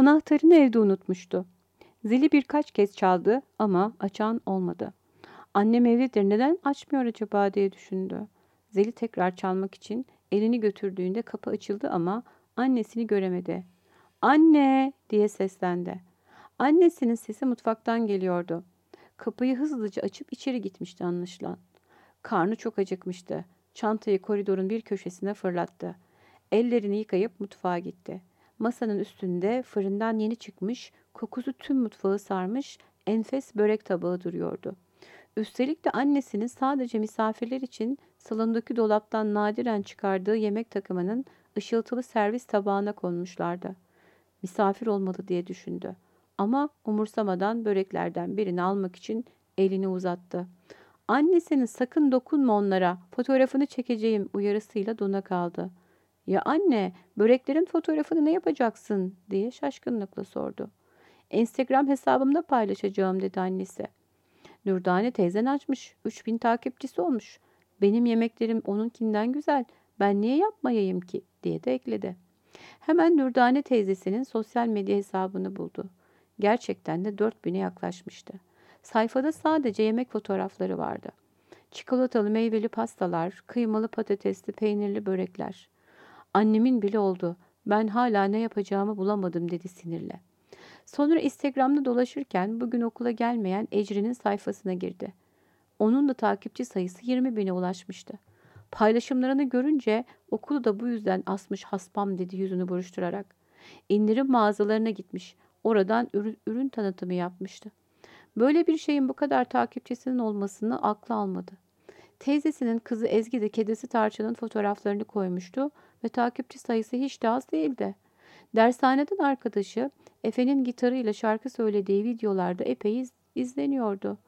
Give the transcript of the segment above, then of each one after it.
Anahtarını evde unutmuştu. Zili birkaç kez çaldı ama açan olmadı. Annem evdedir neden açmıyor acaba diye düşündü. Zili tekrar çalmak için elini götürdüğünde kapı açıldı ama annesini göremedi. Anne diye seslendi. Annesinin sesi mutfaktan geliyordu. Kapıyı hızlıca açıp içeri gitmişti anlaşılan. Karnı çok acıkmıştı. Çantayı koridorun bir köşesine fırlattı. Ellerini yıkayıp mutfağa gitti. Masanın üstünde fırından yeni çıkmış, kokusu tüm mutfağı sarmış, enfes börek tabağı duruyordu. Üstelik de annesinin sadece misafirler için salondaki dolaptan nadiren çıkardığı yemek takımının ışıltılı servis tabağına konmuşlardı. Misafir olmalı diye düşündü. Ama umursamadan böreklerden birini almak için elini uzattı. Annesinin sakın dokunma onlara, fotoğrafını çekeceğim uyarısıyla dona kaldı. Ya anne, böreklerin fotoğrafını ne yapacaksın diye şaşkınlıkla sordu. Instagram hesabımda paylaşacağım dedi annesi. Nurdane teyzen açmış. 3000 takipçisi olmuş. Benim yemeklerim onunkinden güzel. Ben niye yapmayayım ki diye de ekledi. Hemen Nurdane teyzesinin sosyal medya hesabını buldu. Gerçekten de 4000'e yaklaşmıştı. Sayfada sadece yemek fotoğrafları vardı. Çikolatalı meyveli pastalar, kıymalı patatesli peynirli börekler. Annemin bile oldu. Ben hala ne yapacağımı bulamadım dedi sinirle. Sonra Instagram'da dolaşırken bugün okula gelmeyen Ecrin'in sayfasına girdi. Onun da takipçi sayısı 20 bine ulaşmıştı. Paylaşımlarını görünce okulu da bu yüzden asmış haspam dedi yüzünü buruşturarak. İndirim mağazalarına gitmiş. Oradan ürün, ürün tanıtımı yapmıştı. Böyle bir şeyin bu kadar takipçisinin olmasını aklı almadı. Teyzesinin kızı Ezgi de kedisi Tarçın'ın fotoğraflarını koymuştu ve takipçi sayısı hiç de az değildi. Dershaneden arkadaşı Efe'nin gitarıyla şarkı söylediği videolarda epey iz, izleniyordu.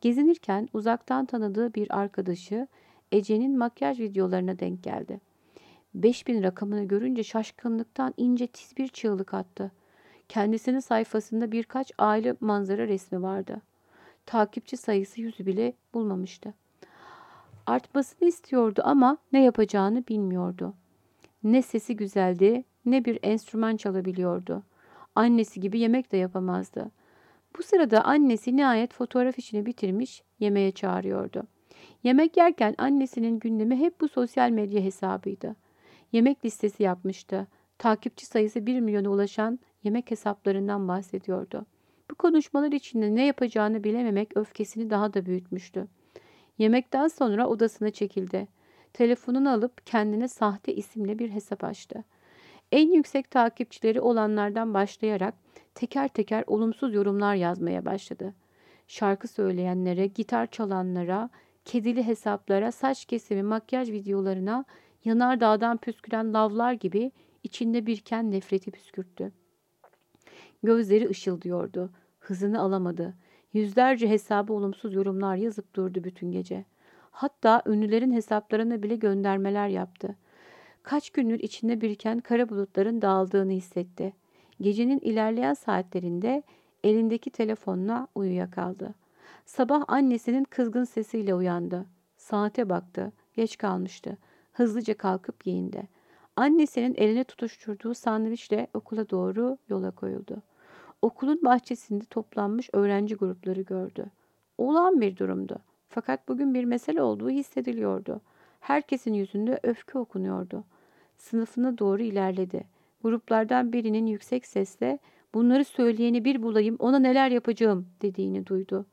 Gezinirken uzaktan tanıdığı bir arkadaşı Ece'nin makyaj videolarına denk geldi. 5000 rakamını görünce şaşkınlıktan ince tiz bir çığlık attı. Kendisinin sayfasında birkaç aile manzara resmi vardı. Takipçi sayısı yüzü bile bulmamıştı. Artmasını istiyordu ama ne yapacağını bilmiyordu. Ne sesi güzeldi ne bir enstrüman çalabiliyordu. Annesi gibi yemek de yapamazdı. Bu sırada annesi nihayet fotoğraf işini bitirmiş yemeğe çağırıyordu. Yemek yerken annesinin gündemi hep bu sosyal medya hesabıydı. Yemek listesi yapmıştı. Takipçi sayısı 1 milyona ulaşan yemek hesaplarından bahsediyordu. Bu konuşmalar içinde ne yapacağını bilememek öfkesini daha da büyütmüştü. Yemekten sonra odasına çekildi. Telefonunu alıp kendine sahte isimle bir hesap açtı. En yüksek takipçileri olanlardan başlayarak teker teker olumsuz yorumlar yazmaya başladı. Şarkı söyleyenlere, gitar çalanlara, kedili hesaplara, saç kesimi, makyaj videolarına, yanardağdan püsküren lavlar gibi içinde birken nefreti püskürttü. Gözleri ışıldıyordu. Hızını alamadı. Yüzlerce hesabı olumsuz yorumlar yazıp durdu bütün gece. Hatta ünlülerin hesaplarına bile göndermeler yaptı. Kaç gündür içinde biriken kara bulutların dağıldığını hissetti. Gecenin ilerleyen saatlerinde elindeki telefonla uyuyakaldı. Sabah annesinin kızgın sesiyle uyandı. Saate baktı. Geç kalmıştı. Hızlıca kalkıp giyindi. Annesinin eline tutuşturduğu sandviçle okula doğru yola koyuldu. Okulun bahçesinde toplanmış öğrenci grupları gördü. Olağan bir durumdu. Fakat bugün bir mesele olduğu hissediliyordu. Herkesin yüzünde öfke okunuyordu. Sınıfına doğru ilerledi. Gruplardan birinin yüksek sesle bunları söyleyeni bir bulayım ona neler yapacağım dediğini duydu.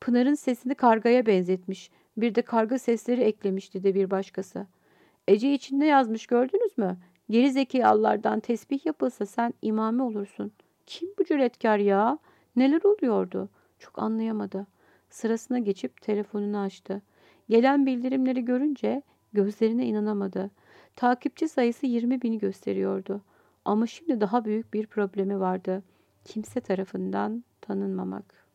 Pınar'ın sesini kargaya benzetmiş. Bir de karga sesleri eklemişti de bir başkası. Ece içinde yazmış gördünüz mü? Geri zekalılardan tesbih yapılsa sen imame olursun. Kim bu cüretkar ya? Neler oluyordu? Çok anlayamadı. Sırasına geçip telefonunu açtı. Gelen bildirimleri görünce gözlerine inanamadı. Takipçi sayısı 20 bini gösteriyordu. Ama şimdi daha büyük bir problemi vardı. Kimse tarafından tanınmamak.